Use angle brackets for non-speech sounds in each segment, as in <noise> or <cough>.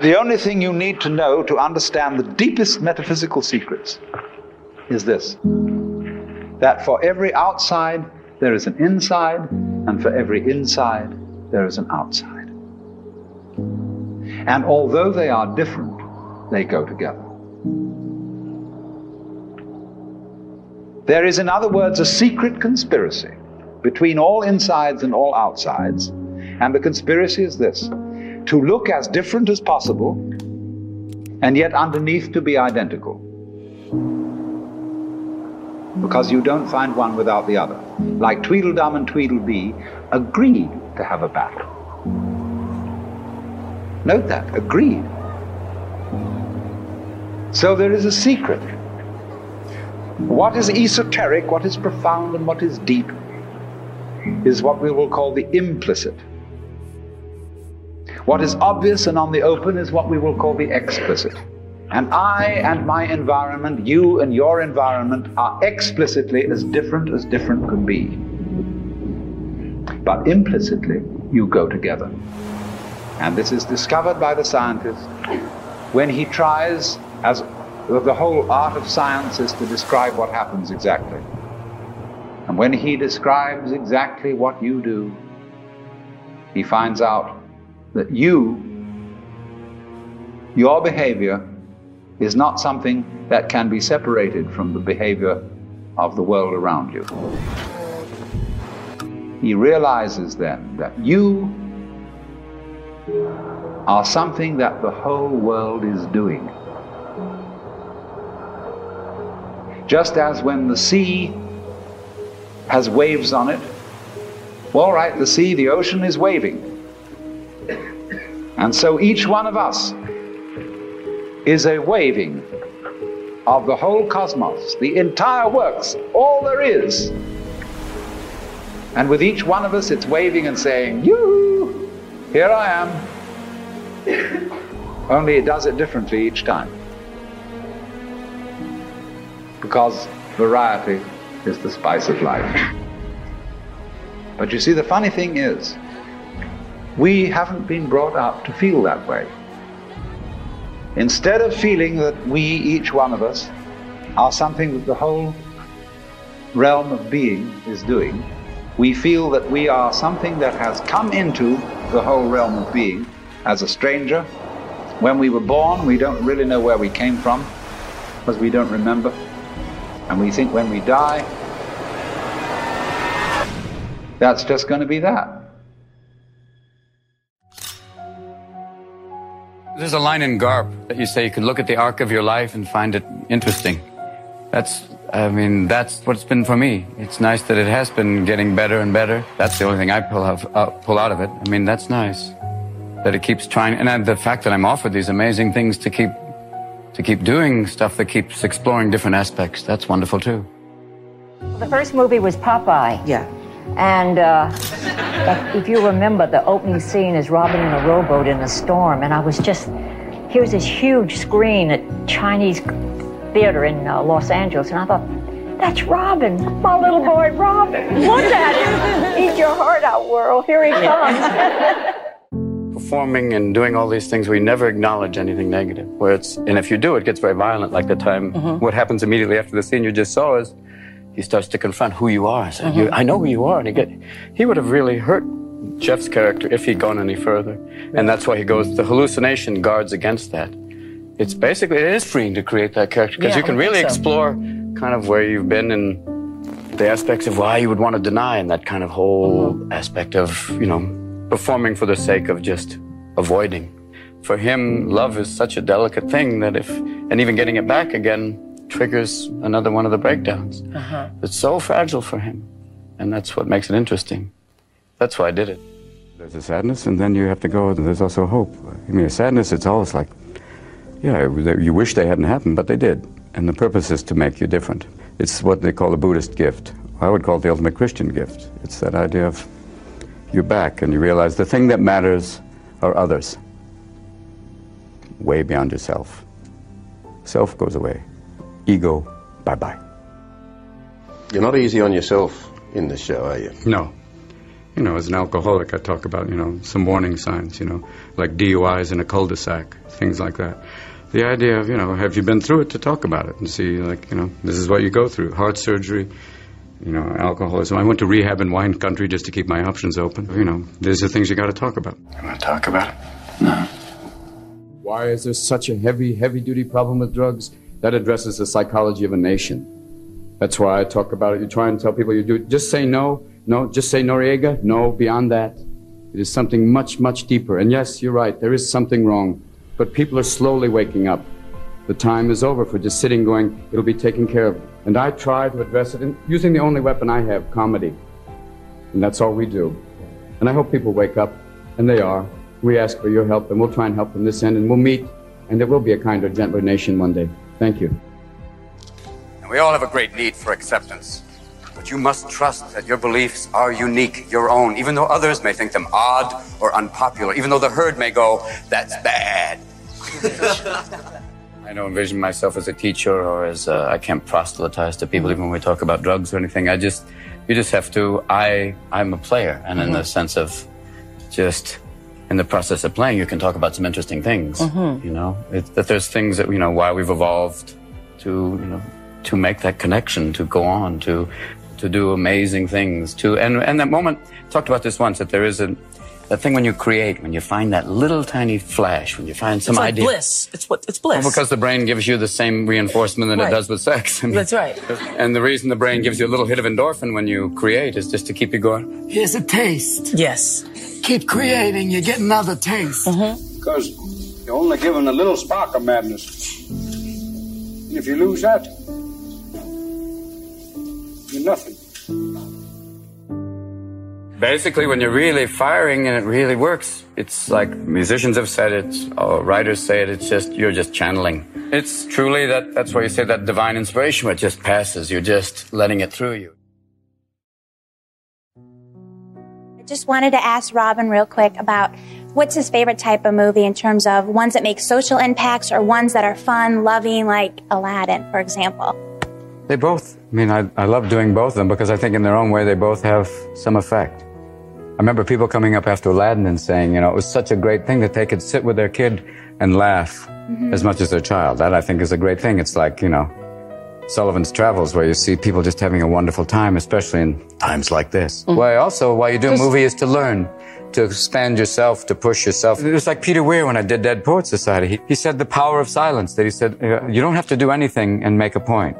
The only thing you need to know to understand the deepest metaphysical secrets is this that for every outside there is an inside, and for every inside there is an outside. And although they are different, they go together. There is, in other words, a secret conspiracy between all insides and all outsides. And the conspiracy is this to look as different as possible and yet underneath to be identical. Because you don't find one without the other. Like Tweedledum and Tweedledee agreed to have a battle. Note that, agreed. So there is a secret. What is esoteric, what is profound, and what is deep is what we will call the implicit. What is obvious and on the open is what we will call the explicit. And I and my environment, you and your environment are explicitly as different as different could be. But implicitly, you go together. And this is discovered by the scientist when he tries, as the whole art of science is to describe what happens exactly. And when he describes exactly what you do, he finds out that you, your behavior, is not something that can be separated from the behavior of the world around you. He realizes then that you are something that the whole world is doing. Just as when the sea has waves on it, all right, the sea, the ocean is waving. And so each one of us is a waving of the whole cosmos, the entire works, all there is. And with each one of us, it's waving and saying, You, here I am. <laughs> Only it does it differently each time. Because variety is the spice of life. But you see, the funny thing is, we haven't been brought up to feel that way. Instead of feeling that we, each one of us, are something that the whole realm of being is doing, we feel that we are something that has come into the whole realm of being as a stranger. When we were born, we don't really know where we came from because we don't remember. And we think when we die, that's just going to be that. There's a line in Garp that you say you could look at the arc of your life and find it interesting. That's, I mean, that's what it's been for me. It's nice that it has been getting better and better. That's the only thing I pull, out, uh, pull out of it. I mean, that's nice that it keeps trying, and uh, the fact that I'm offered these amazing things to keep to keep doing stuff that keeps exploring different aspects. That's wonderful too. The first movie was Popeye. Yeah. And uh, if you remember, the opening scene is Robin in a rowboat in a storm, and I was just here's this huge screen at Chinese theater in uh, Los Angeles, and I thought, that's Robin, my little boy Robin. Look at him, eat your heart out, world. Here he comes. Performing and doing all these things, we never acknowledge anything negative. Where it's, and if you do, it gets very violent. Like the time, what happens immediately after the scene you just saw is he starts to confront who you are. So you, I know who you are, and he get, he would have really hurt Jeff's character if he'd gone any further. And that's why he goes, the hallucination guards against that. It's basically, it is freeing to create that character because Yeah, you can really so. explore kind of where you've been and the aspects of why you would want to deny and that kind of whole Mm-hmm. aspect of, you know, performing for the sake of just avoiding. For him, love is such a delicate thing that if, and even getting it back again triggers another one of the breakdowns. Uh-huh. It's so fragile for him. And that's what makes it interesting. That's why I did it. There's a sadness, and then you have to go, there's also hope. I mean, a sadness, it's always like, yeah, you wish they hadn't happened, but they did. And the purpose is to make you different. It's what they call a Buddhist gift. I would call it the ultimate Christian gift. It's that idea of you're back and you realize the thing that matters are others, way beyond yourself. Self goes away, ego, bye bye. You're not easy on yourself in this show, are you? No. You know, as an alcoholic, I talk about, you know, some warning signs, you know, like DUIs in a cul-de-sac, things like that. The idea of, you know, have you been through it to talk about it and see, like, you know, this is what you go through. Heart surgery, you know, alcoholism. I went to rehab in wine country just to keep my options open. You know, these are things you got to talk about. You want to talk about it? No. Why is there such a heavy, heavy duty problem with drugs? That addresses the psychology of a nation. That's why I talk about it. You try and tell people you do it. Just say no. No, just say Noriega. No, beyond that. It is something much, much deeper. And yes, you're right. There is something wrong. But people are slowly waking up. The time is over for just sitting going, it'll be taken care of. And I try to address it in, using the only weapon I have, comedy. And that's all we do. And I hope people wake up, and they are. We ask for your help, and we'll try and help from this end, and we'll meet, and there will be a kinder, gentler nation one day. Thank you. And we all have a great need for acceptance. But you must trust that your beliefs are unique, your own, even though others may think them odd or unpopular, even though the herd may go, that's bad. <laughs> I don't envision myself as a teacher or as uh, I can't proselytize to people even when we talk about drugs or anything. I just, you just have to. I, I'm a player, and in the Mhm. sense of just in the process of playing, you can talk about some interesting things. Mhm. You know, it, that there's things that you know why we've evolved to you know to make that connection, to go on, to to do amazing things, to and and that moment talked about this once that there is a that thing when you create, when you find that little tiny flash, when you find some it's like idea. bliss. It's what it's bliss. Well, because the brain gives you the same reinforcement that Right. it does with sex. <laughs> I mean, That's right. And the reason the brain gives you a little hit of endorphin when you create is just to keep you going. Here's a taste. Yes. Keep creating, you get another taste. Mm-hmm. Because you're only given a little spark of madness. And if you lose that, you're nothing. Basically, when you're really firing and it really works, it's like musicians have said it, or writers say it. It's just you're just channeling. It's truly that. That's why you say that divine inspiration, where it just passes. You're just letting it through you. I just wanted to ask Robin real quick about what's his favorite type of movie in terms of ones that make social impacts or ones that are fun, loving, like Aladdin, for example. They both. I mean, I, I love doing both of them because I think in their own way they both have some effect. I remember people coming up after Aladdin and saying, you know, it was such a great thing that they could sit with their kid and laugh Mhm. as much as their child. That I think is a great thing. It's like, you know, Sullivan's Travels where you see people just having a wonderful time, especially in times like this. Why also, why you do a movie is to learn, to expand yourself, to push yourself. It was like Peter Weir when I did Dead Poet Society. He, he said the power of silence, that he said, uh, you don't have to do anything and make a point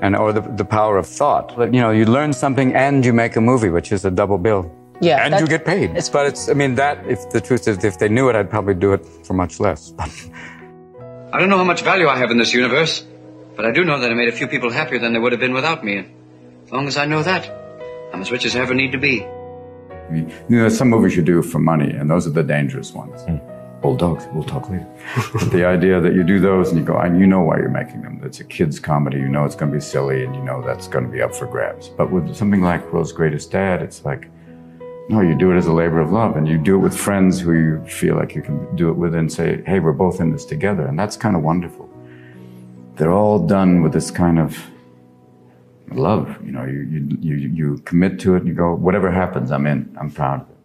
and or the, the power of thought. You know, you learn something and you make a movie, which is a double bill. Yeah, and you get paid. but it's, I mean, that if the truth is, if they knew it, I'd probably do it for much less. <laughs> I don't know how much value I have in this universe, but I do know that I made a few people happier than they would have been without me. And as long as I know that, I'm as rich as I ever need to be. I mean, you know, some movies you do for money, and those are the dangerous ones. Hmm. Old dogs. We'll talk later. but the idea that you do those and you go, and you know why you're making them. It's a kids' comedy. You know it's going to be silly, and you know that's going to be up for grabs. But with something like World's Greatest Dad, it's like, no, you do it as a labor of love, and you do it with friends who you feel like you can do it with, and say, hey, we're both in this together, and that's kind of wonderful. They're all done with this kind of love. You know, you you you, you commit to it, and you go, whatever happens, I'm in. I'm proud of it.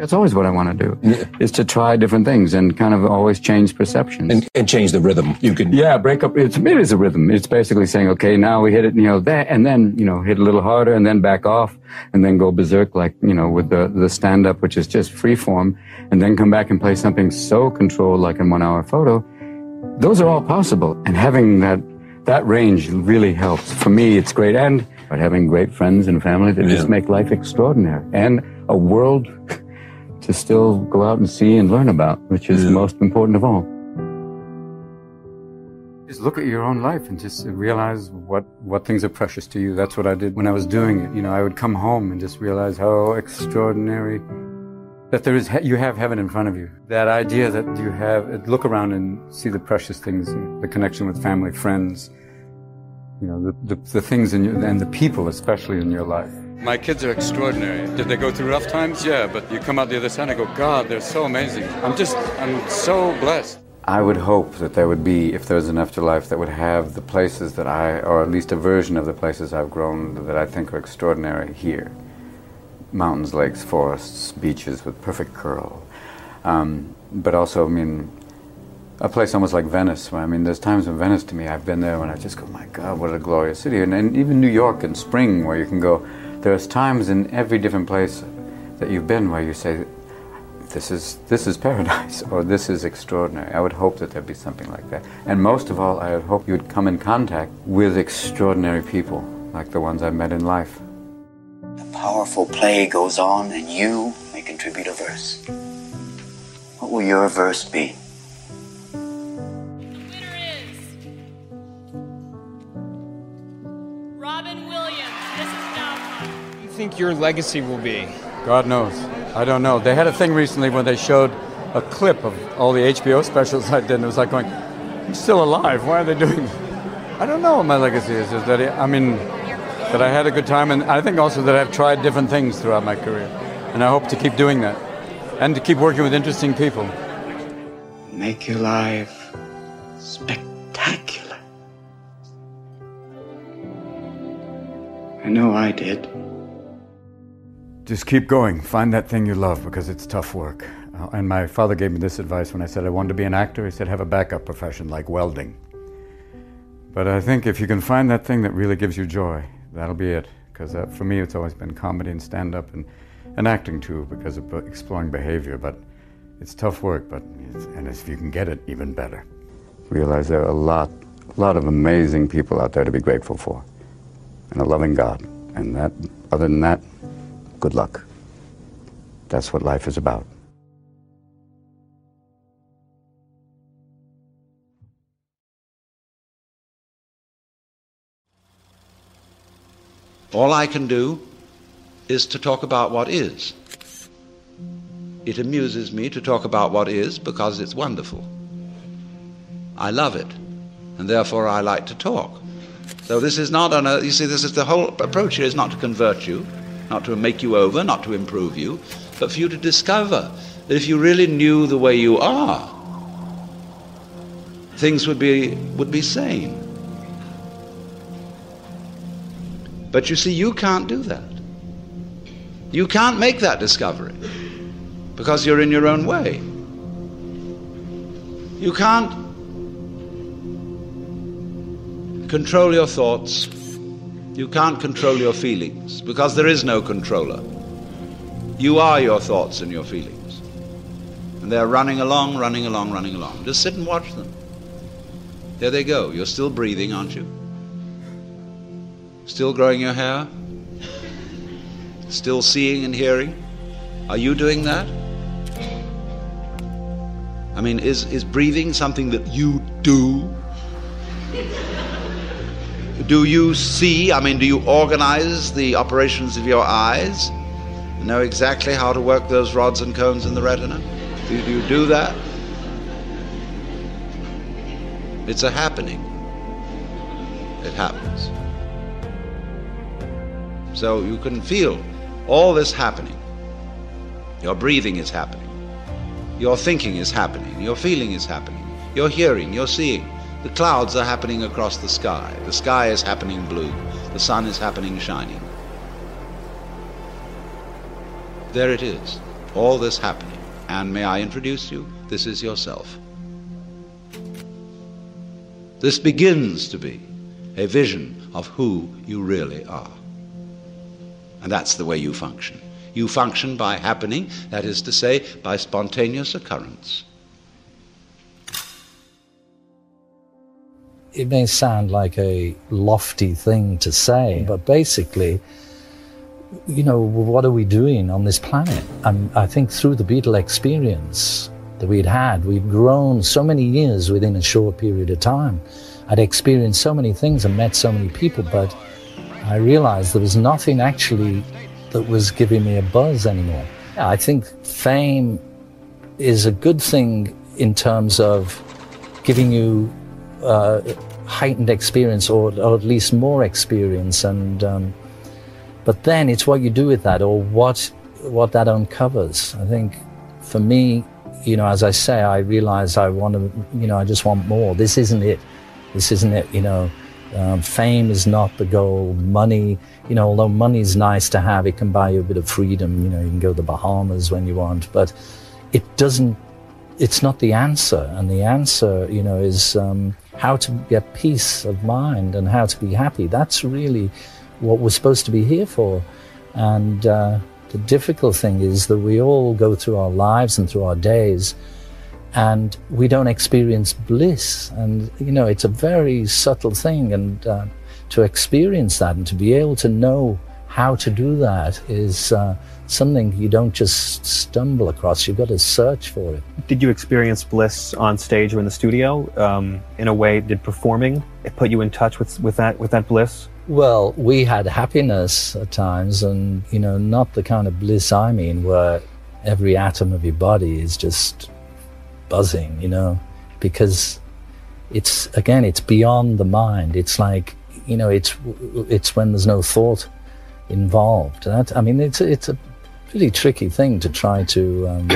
That's always what I want to do. Is to try different things and kind of always change perceptions and, and change the rhythm. You can yeah break up. It's it is a rhythm. It's basically saying okay now we hit it you know that and then you know hit a little harder and then back off and then go berserk like you know with the the stand up which is just free form and then come back and play something so controlled like in one hour photo. Those are all possible and having that that range really helps. For me, it's great and but having great friends and family that yeah. just make life extraordinary and a world to still go out and see and learn about, which is yeah. most important of all. Just look at your own life and just realize what, what things are precious to you. That's what I did when I was doing it. You know, I would come home and just realize how extraordinary that there is, you have heaven in front of you. That idea that you have, look around and see the precious things, the connection with family, friends, you know, the, the, the things in your, and the people especially in your life. My kids are extraordinary. Did they go through rough times? Yeah, but you come out the other side and go, God, they're so amazing. I'm just, I'm so blessed. I would hope that there would be, if there was an afterlife, that would have the places that I, or at least a version of the places I've grown that I think are extraordinary here. Mountains, lakes, forests, beaches with perfect curl. Um, but also, I mean, a place almost like Venice. I mean, there's times in Venice to me, I've been there when I just go, my God, what a glorious city. And, and even New York in spring, where you can go, there's times in every different place that you've been where you say, this is, this is <laughs> paradise, or this is extraordinary. I would hope that there'd be something like that. And most of all, I would hope you would come in contact with extraordinary people, like the ones I've met in life. The powerful play goes on, and you may contribute a verse. What will your verse be? Think your legacy will be? God knows. I don't know. They had a thing recently when they showed a clip of all the HBO <laughs> specials I did, and it was like going, I'm still alive. Why are they doing I don't know what my legacy is. Is that, I mean, that I had a good time, and I think also that I've tried different things throughout my career. And I hope to keep doing that, and to keep working with interesting people. Make your life spectacular. I know I did. Just keep going. Find that thing you love because it's tough work. Uh, and my father gave me this advice when I said I wanted to be an actor. He said, have a backup profession like welding. But I think if you can find that thing that really gives you joy, that'll be it. Because uh, for me, it's always been comedy and stand up and, and acting too, because of exploring behavior. But it's tough work, but and if you can get it, even better. Realize there are a lot, a lot of amazing people out there to be grateful for, and a loving God. And that, other than that, good luck. That's what life is about. All I can do is to talk about what is. It amuses me to talk about what is because it's wonderful. I love it, and therefore I like to talk. So this is not on a, you see, this is the whole approach here is not to convert you not to make you over, not to improve you, but for you to discover that if you really knew the way you are, things would be, would be sane. But you see, you can't do that. You can't make that discovery because you're in your own way. You can't control your thoughts you can't control your feelings because there is no controller. You are your thoughts and your feelings. And they're running along, running along, running along. Just sit and watch them. There they go. You're still breathing, aren't you? Still growing your hair? Still seeing and hearing? Are you doing that? I mean, is, is breathing something that you do? Do you see, I mean, do you organize the operations of your eyes? Know exactly how to work those rods and cones in the retina? Do, do you do that? It's a happening. It happens. So you can feel all this happening. Your breathing is happening. Your thinking is happening. Your feeling is happening. Your hearing, your seeing. The clouds are happening across the sky. The sky is happening blue. The sun is happening shining. There it is. all this happening. And may I introduce you? This is yourself. This begins to be a vision of who you really are. And that's the way you function. You function by happening, that is to say, by spontaneous occurrence. It may sound like a lofty thing to say, mm. but basically, you know, what are we doing on this planet? And I think through the Beatle experience that we'd had, we'd grown so many years within a short period of time. I'd experienced so many things and met so many people, but I realized there was nothing actually that was giving me a buzz anymore. I think fame is a good thing in terms of giving you uh, heightened experience or, or, at least more experience and um, but then it's what you do with that or what what that uncovers. I think for me you know as i say i realize i want to you know i just want more. This isn't it. This isn't it you know. Um, fame is not the goal. Money you know although money is nice to have it can buy you a bit of freedom. You know you can go to the bahamas when you want but it doesn't it's not the answer. And the answer you know is um, how to get peace of mind and how to be happy. That's really what we're supposed to be here for. And uh, the difficult thing is that we all go through our lives and through our days and we don't experience bliss. And, you know, it's a very subtle thing. And uh, to experience that and to be able to know how to do that is uh, something you don't just stumble across. You've got to search for it. Did you experience bliss on stage or in the studio? Um, in a way, did performing put you in touch with, with that with that bliss? Well, we had happiness at times, and you know, not the kind of bliss I mean, where every atom of your body is just buzzing. You know, because it's again, it's beyond the mind. It's like you know, it's it's when there's no thought involved. That, I mean, it's it's a really tricky thing to try to um,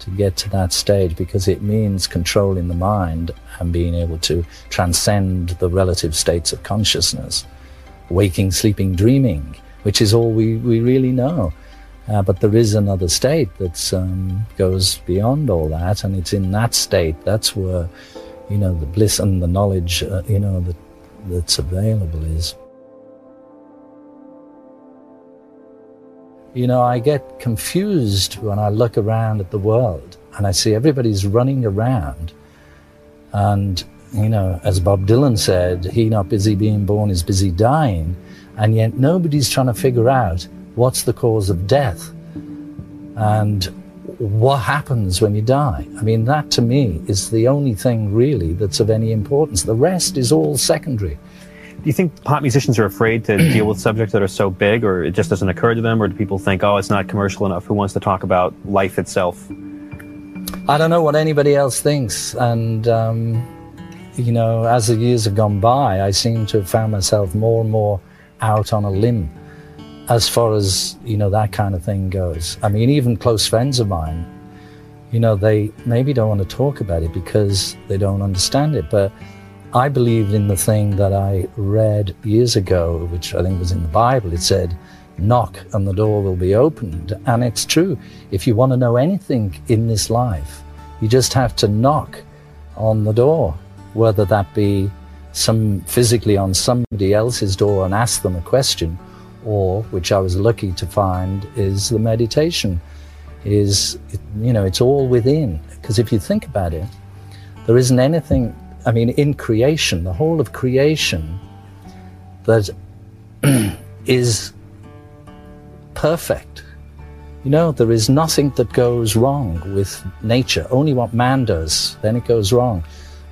to get to that stage because it means controlling the mind and being able to transcend the relative states of consciousness, waking, sleeping, dreaming, which is all we, we really know. Uh, but there is another state that um, goes beyond all that, and it's in that state that's where, you know, the bliss and the knowledge, uh, you know, that that's available is. You know, I get confused when I look around at the world and I see everybody's running around. And, you know, as Bob Dylan said, he not busy being born is busy dying. And yet nobody's trying to figure out what's the cause of death and what happens when you die. I mean, that to me is the only thing really that's of any importance. The rest is all secondary. Do you think pop musicians are afraid to deal with subjects that are so big, or it just doesn't occur to them, or do people think, oh, it's not commercial enough? Who wants to talk about life itself? I don't know what anybody else thinks, and um, you know, as the years have gone by, I seem to have found myself more and more out on a limb as far as you know that kind of thing goes. I mean, even close friends of mine, you know, they maybe don't want to talk about it because they don't understand it, but I believed in the thing that I read years ago, which I think was in the Bible. It said, knock and the door will be opened. And it's true. If you want to know anything in this life, you just have to knock on the door, whether that be some physically on somebody else's door and ask them a question, or which I was lucky to find is the meditation. Is you know it's all within because if you think about it, there isn't anything I mean, in creation, the whole of creation that <clears throat> is perfect. You know, there is nothing that goes wrong with nature, only what man does, then it goes wrong.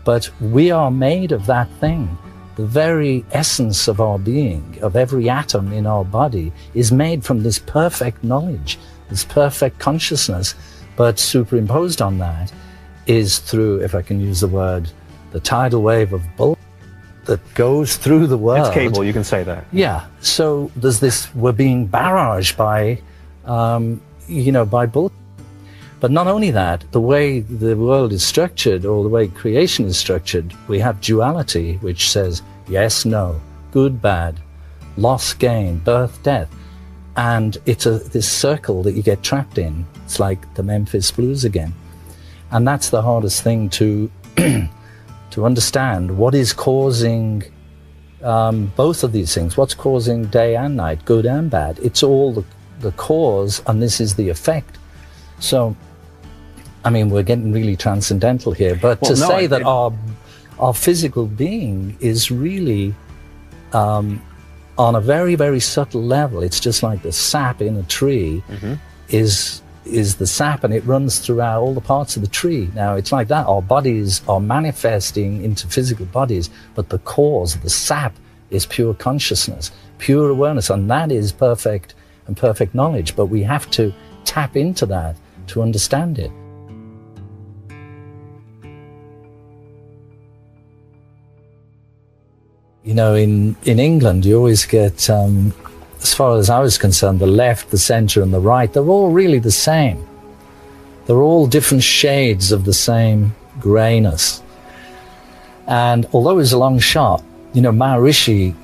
But we are made of that thing. The very essence of our being, of every atom in our body, is made from this perfect knowledge, this perfect consciousness. But superimposed on that is through, if I can use the word, the tidal wave of bull that goes through the world. It's cable, you can say that. Yeah. So there's this, we're being barraged by, um, you know, by bull. But not only that, the way the world is structured or the way creation is structured, we have duality, which says yes, no, good, bad, loss, gain, birth, death. and it's a this circle that you get trapped in. It's like the Memphis Blues again, and that's the hardest thing to <clears throat> to understand. What is causing um, both of these things? What's causing day and night, good and bad? It's all the, the cause, and this is the effect. So, I mean, we're getting really transcendental here, but Well, to no, say it- that it- our our physical being is really um, on a very very subtle level. It's just like the sap in a tree is is the sap, and it runs throughout all the parts of the tree. Now it's like that. Our bodies are manifesting into physical bodies, but the cause, the sap, is pure consciousness, pure awareness, and that is perfect and perfect knowledge. But we have to tap into that to understand it. You know, in, in England, you always get, um, as far as I was concerned, the left, the center, and the right, they're all really the same. They're all different shades of the same grayness. And although it was a long shot, you know, Maharishi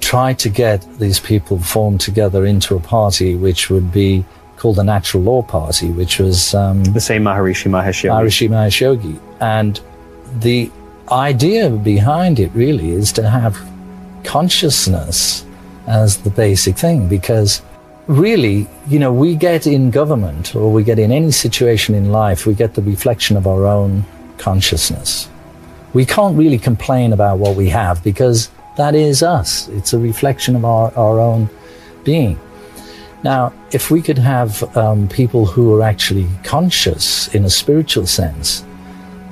tried to get these people formed together into a party which would be called the Natural Law Party, which was um, the same Maharishi Mahesh Yogi. Maharishi Mahesh Yogi. And the idea behind it really is to have consciousness as the basic thing because really, you know, we get in government or we get in any situation in life, we get the reflection of our own consciousness. We can't really complain about what we have because that is us. It's a reflection of our, our own being. Now, if we could have um, people who are actually conscious in a spiritual sense,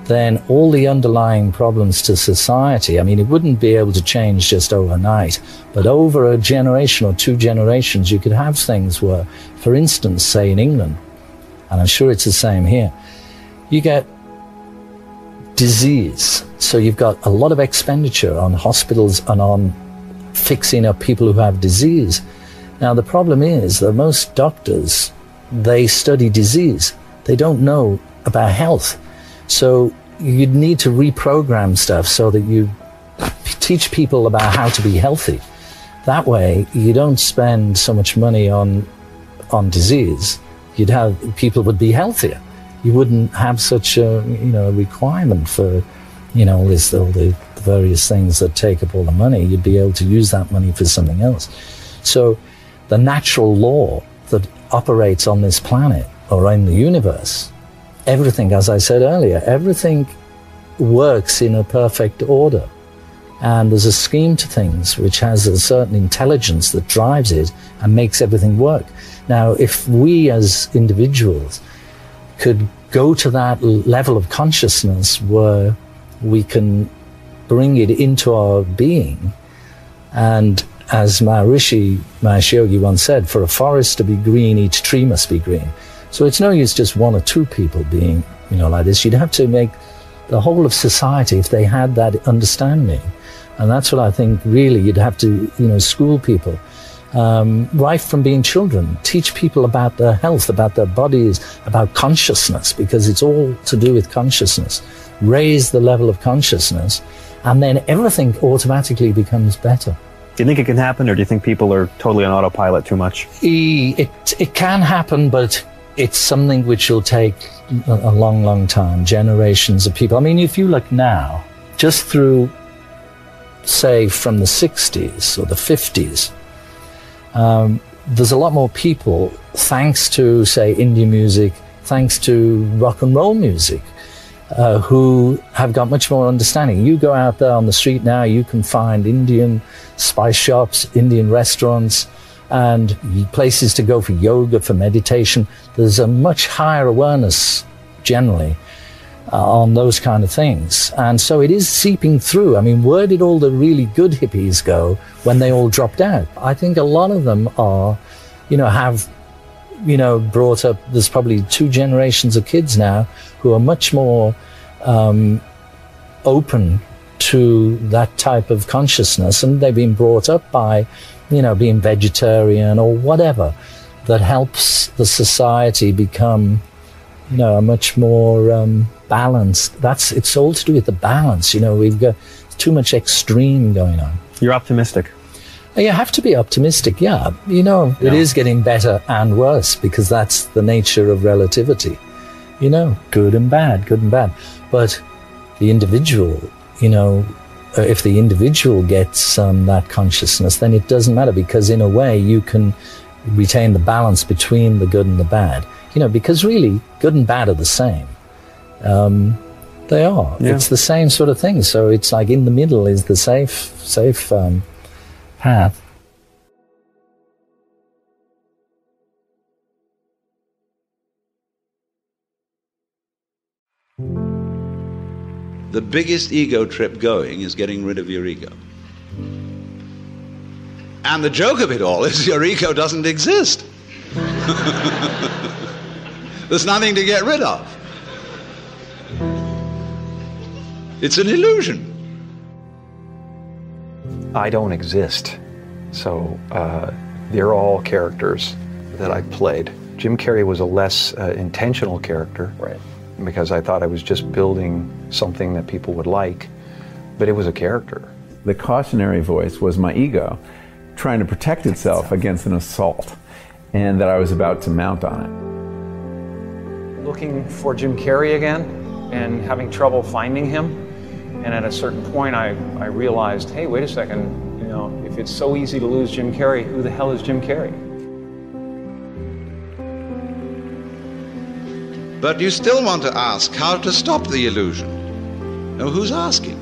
then all the underlying problems to society, I mean, it wouldn't be able to change just overnight, but over a generation or two generations, you could have things where, for instance, say in England, and I'm sure it's the same here, you get disease. So you've got a lot of expenditure on hospitals and on fixing up people who have disease. Now, the problem is that most doctors, they study disease. They don't know about health. So you'd need to reprogram stuff so that you teach people about how to be healthy. That way, you don't spend so much money on on disease. You'd have people would be healthier. You wouldn't have such a you know requirement for you know all this all the various things that take up all the money. You'd be able to use that money for something else. So the natural law that operates on this planet or in the universe, everything, as I said earlier, everything works in a perfect order. And there's a scheme to things which has a certain intelligence that drives it and makes everything work. Now, if we as individuals could go to that level of consciousness where we can bring it into our being, and as Maharishi Mahesh Yogi once said, for a forest to be green, each tree must be green. So it's no use just one or two people being, you know, like this. You'd have to make the whole of society if they had that understanding. And that's what I think really you'd have to, you know, school people. Um, right from being children, teach people about their health, about their bodies, about consciousness, because it's all to do with consciousness. Raise the level of consciousness, and then everything automatically becomes better. Do you think it can happen, or do you think people are totally on autopilot too much? It, it can happen, but it's something which will take a long, long time, generations of people. I mean, if you look now, just through, say, from the 60s or the 50s, um, there's a lot more people, thanks to, say, Indian music, thanks to rock and roll music, uh, who have got much more understanding. You go out there on the street now, you can find Indian spice shops, Indian restaurants, and places to go for yoga, for meditation. There's a much higher awareness generally uh, on those kind of things. And so it is seeping through. I mean, where did all the really good hippies go when they all dropped out? I think a lot of them are, you know, have, you know, brought up, there's probably two generations of kids now who are much more um, open to that type of consciousness and they've been brought up by, you know, being vegetarian or whatever that helps the society become you know, a much more um, balanced. That's it's all to do with the balance. You know, we've got too much extreme going on. You're optimistic. You have to be optimistic, yeah. You know, it is getting better and worse because that's the nature of relativity. You know, good and bad, good and bad. But the individual, you know, if the individual gets um, that consciousness, then it doesn't matter because in a way you can retain the balance between the good and the bad. You know, because really good and bad are the same. Um, they are. Yeah. It's the same sort of thing. So it's like in the middle is the safe, safe um, path. The biggest ego trip going is getting rid of your ego. And the joke of it all is your ego doesn't exist. <laughs> There's nothing to get rid of. It's an illusion. I don't exist. So uh, they're all characters that I played. Jim Carrey was a less uh, intentional character. Right. Because I thought I was just building something that people would like, but it was a character. The cautionary voice was my ego trying to protect itself against an assault, and that I was about to mount on it. Looking for Jim Carrey again and having trouble finding him. And at a certain point, I, I realized, hey, wait a second, you know, if it's so easy to lose Jim Carrey, who the hell is Jim Carrey? But you still want to ask how to stop the illusion. Now, who's asking?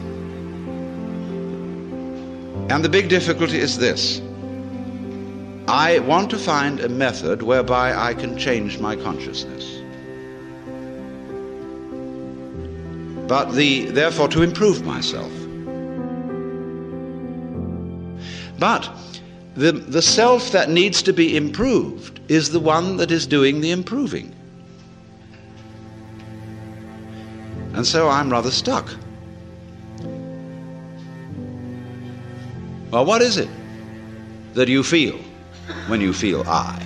And the big difficulty is this I want to find a method whereby I can change my consciousness. But the, therefore, to improve myself. But the, the self that needs to be improved is the one that is doing the improving. And so I'm rather stuck. Well, what is it that you feel when you feel I?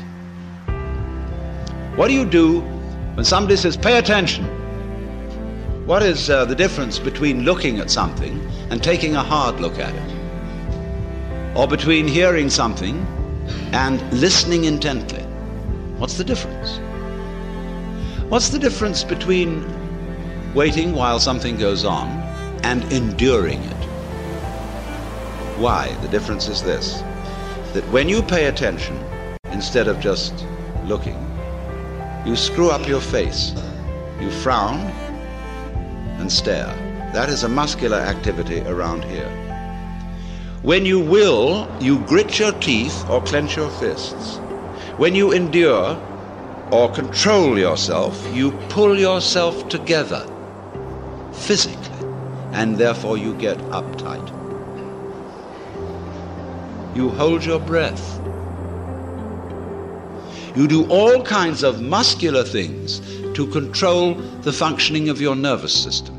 What do you do when somebody says, pay attention? What is uh, the difference between looking at something and taking a hard look at it? Or between hearing something and listening intently? What's the difference? What's the difference between waiting while something goes on and enduring it? Why? The difference is this that when you pay attention, instead of just looking, you screw up your face, you frown and stare. That is a muscular activity around here. When you will, you grit your teeth or clench your fists. When you endure or control yourself, you pull yourself together physically, and therefore you get uptight. You hold your breath. You do all kinds of muscular things to control the functioning of your nervous system.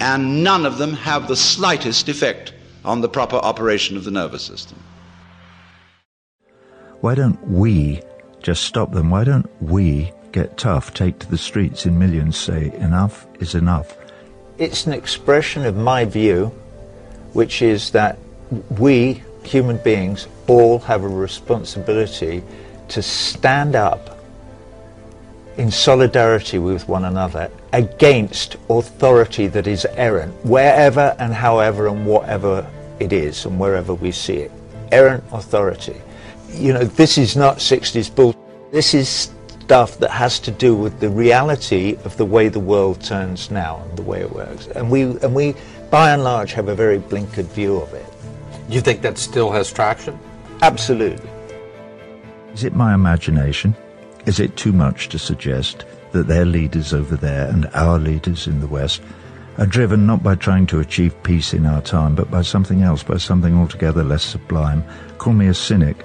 And none of them have the slightest effect on the proper operation of the nervous system. Why don't we just stop them? Why don't we get tough, take to the streets in millions, say enough is enough? It's an expression of my view, which is that we, human beings, all have a responsibility to stand up in solidarity with one another against authority that is errant, wherever and however and whatever it is, and wherever we see it. Errant authority. You know, this is not 60s bull. This is stuff that has to do with the reality of the way the world turns now and the way it works. And we, and we by and large, have a very blinkered view of it. You think that still has traction? Absolutely. Is it my imagination? Is it too much to suggest that their leaders over there and our leaders in the West are driven not by trying to achieve peace in our time, but by something else, by something altogether less sublime? Call me a cynic,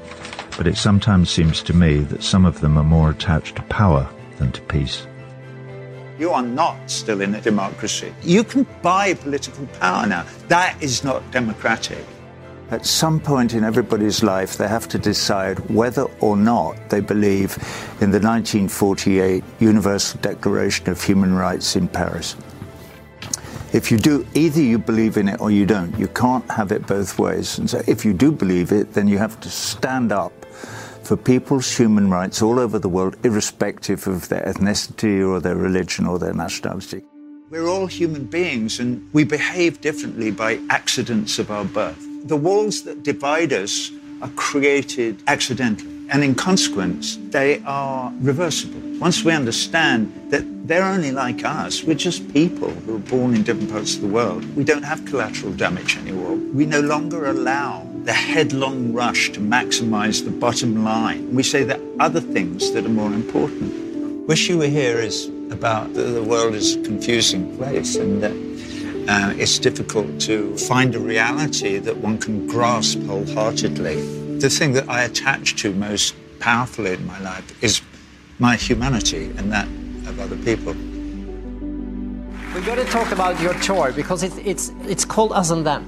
but it sometimes seems to me that some of them are more attached to power than to peace. You are not still in a democracy. You can buy political power now. That is not democratic. At some point in everybody's life, they have to decide whether or not they believe in the 1948 Universal Declaration of Human Rights in Paris. If you do, either you believe in it or you don't. You can't have it both ways. And so if you do believe it, then you have to stand up for people's human rights all over the world, irrespective of their ethnicity or their religion or their nationality. We're all human beings and we behave differently by accidents of our birth. The walls that divide us are created accidentally. And in consequence, they are reversible. Once we understand that they're only like us, we're just people who are born in different parts of the world, we don't have collateral damage anymore. We no longer allow the headlong rush to maximize the bottom line. We say that other things that are more important. Wish You Were Here is about the, the world is a confusing place and that uh, it's difficult to find a reality that one can grasp wholeheartedly. The thing that I attach to most powerfully in my life is my humanity and that of other people. We've got to talk about your tour because it's it's it's called Us and Them,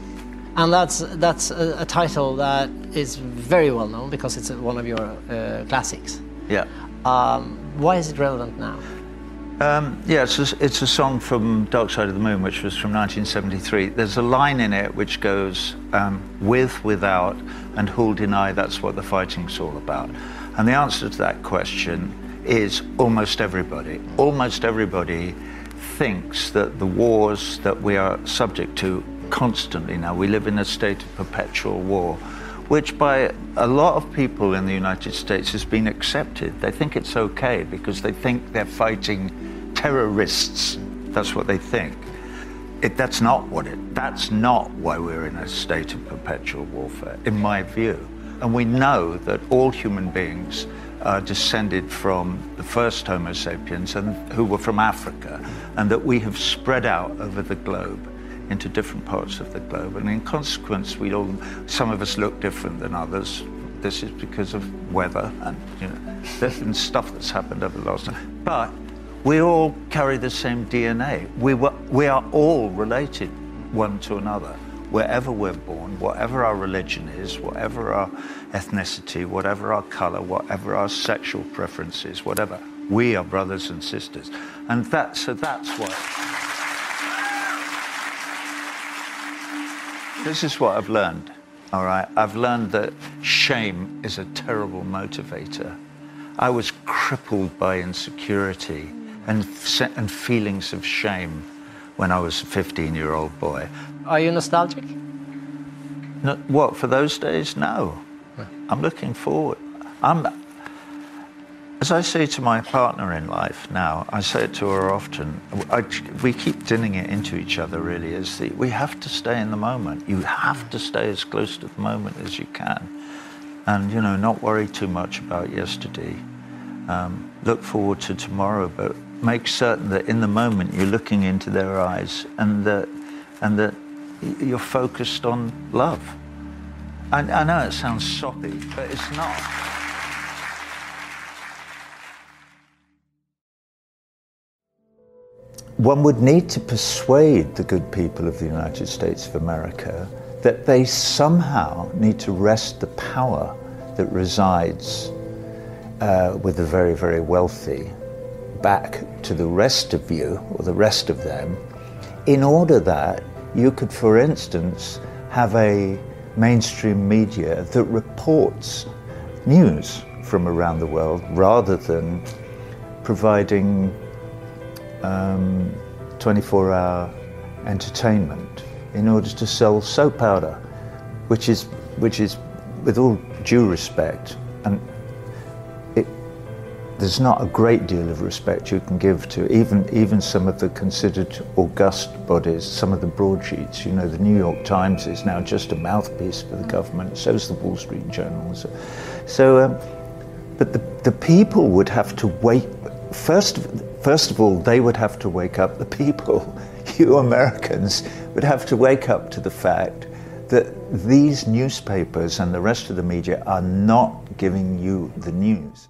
and that's that's a, a title that is very well known because it's one of your uh, classics. Yeah. Um, why is it relevant now? Um, yeah, it's a, it's a song from Dark Side of the Moon, which was from 1973. There's a line in it which goes, um, with, without, and who'll deny that's what the fighting's all about. And the answer to that question is almost everybody. Almost everybody thinks that the wars that we are subject to constantly now, we live in a state of perpetual war, which by a lot of people in the United States has been accepted. They think it's okay because they think they're fighting terrorists. That's what they think. It, that's not what it. That's not why we're in a state of perpetual warfare, in my view. And we know that all human beings are descended from the first Homo sapiens, and who were from Africa, and that we have spread out over the globe into different parts of the globe. And in consequence, we all, some of us look different than others. This is because of weather and you know, and stuff that's happened over the last time. But we all carry the same DNA. We, were, we are all related one to another. Wherever we're born, whatever our religion is, whatever our ethnicity, whatever our color, whatever our sexual preferences, whatever, we are brothers and sisters. And that, so that's what. This is what I've learned, all right? I've learned that shame is a terrible motivator. I was crippled by insecurity and, and feelings of shame when I was a 15 year old boy. Are you nostalgic? No, what, for those days? No. I'm looking forward. I'm, as I say to my partner in life now, I say it to her often. I, we keep dinning it into each other. Really, is the we have to stay in the moment. You have to stay as close to the moment as you can, and you know, not worry too much about yesterday. Um, look forward to tomorrow, but make certain that in the moment you're looking into their eyes, and that and that you're focused on love. I, I know it sounds soppy, but it's not. One would need to persuade the good people of the United States of America that they somehow need to wrest the power that resides uh, with the very, very wealthy back to the rest of you or the rest of them in order that you could, for instance, have a mainstream media that reports news from around the world rather than providing um, 24 hour entertainment in order to sell soap powder, which is, which is with all due respect, and it, there's not a great deal of respect you can give to even, even some of the considered august bodies, some of the broadsheets. You know, the New York Times is now just a mouthpiece for the government, so is the Wall Street Journal. So, so um, but the, the people would have to wait. First, first of all, they would have to wake up, the people, <laughs> you Americans, would have to wake up to the fact that these newspapers and the rest of the media are not giving you the news.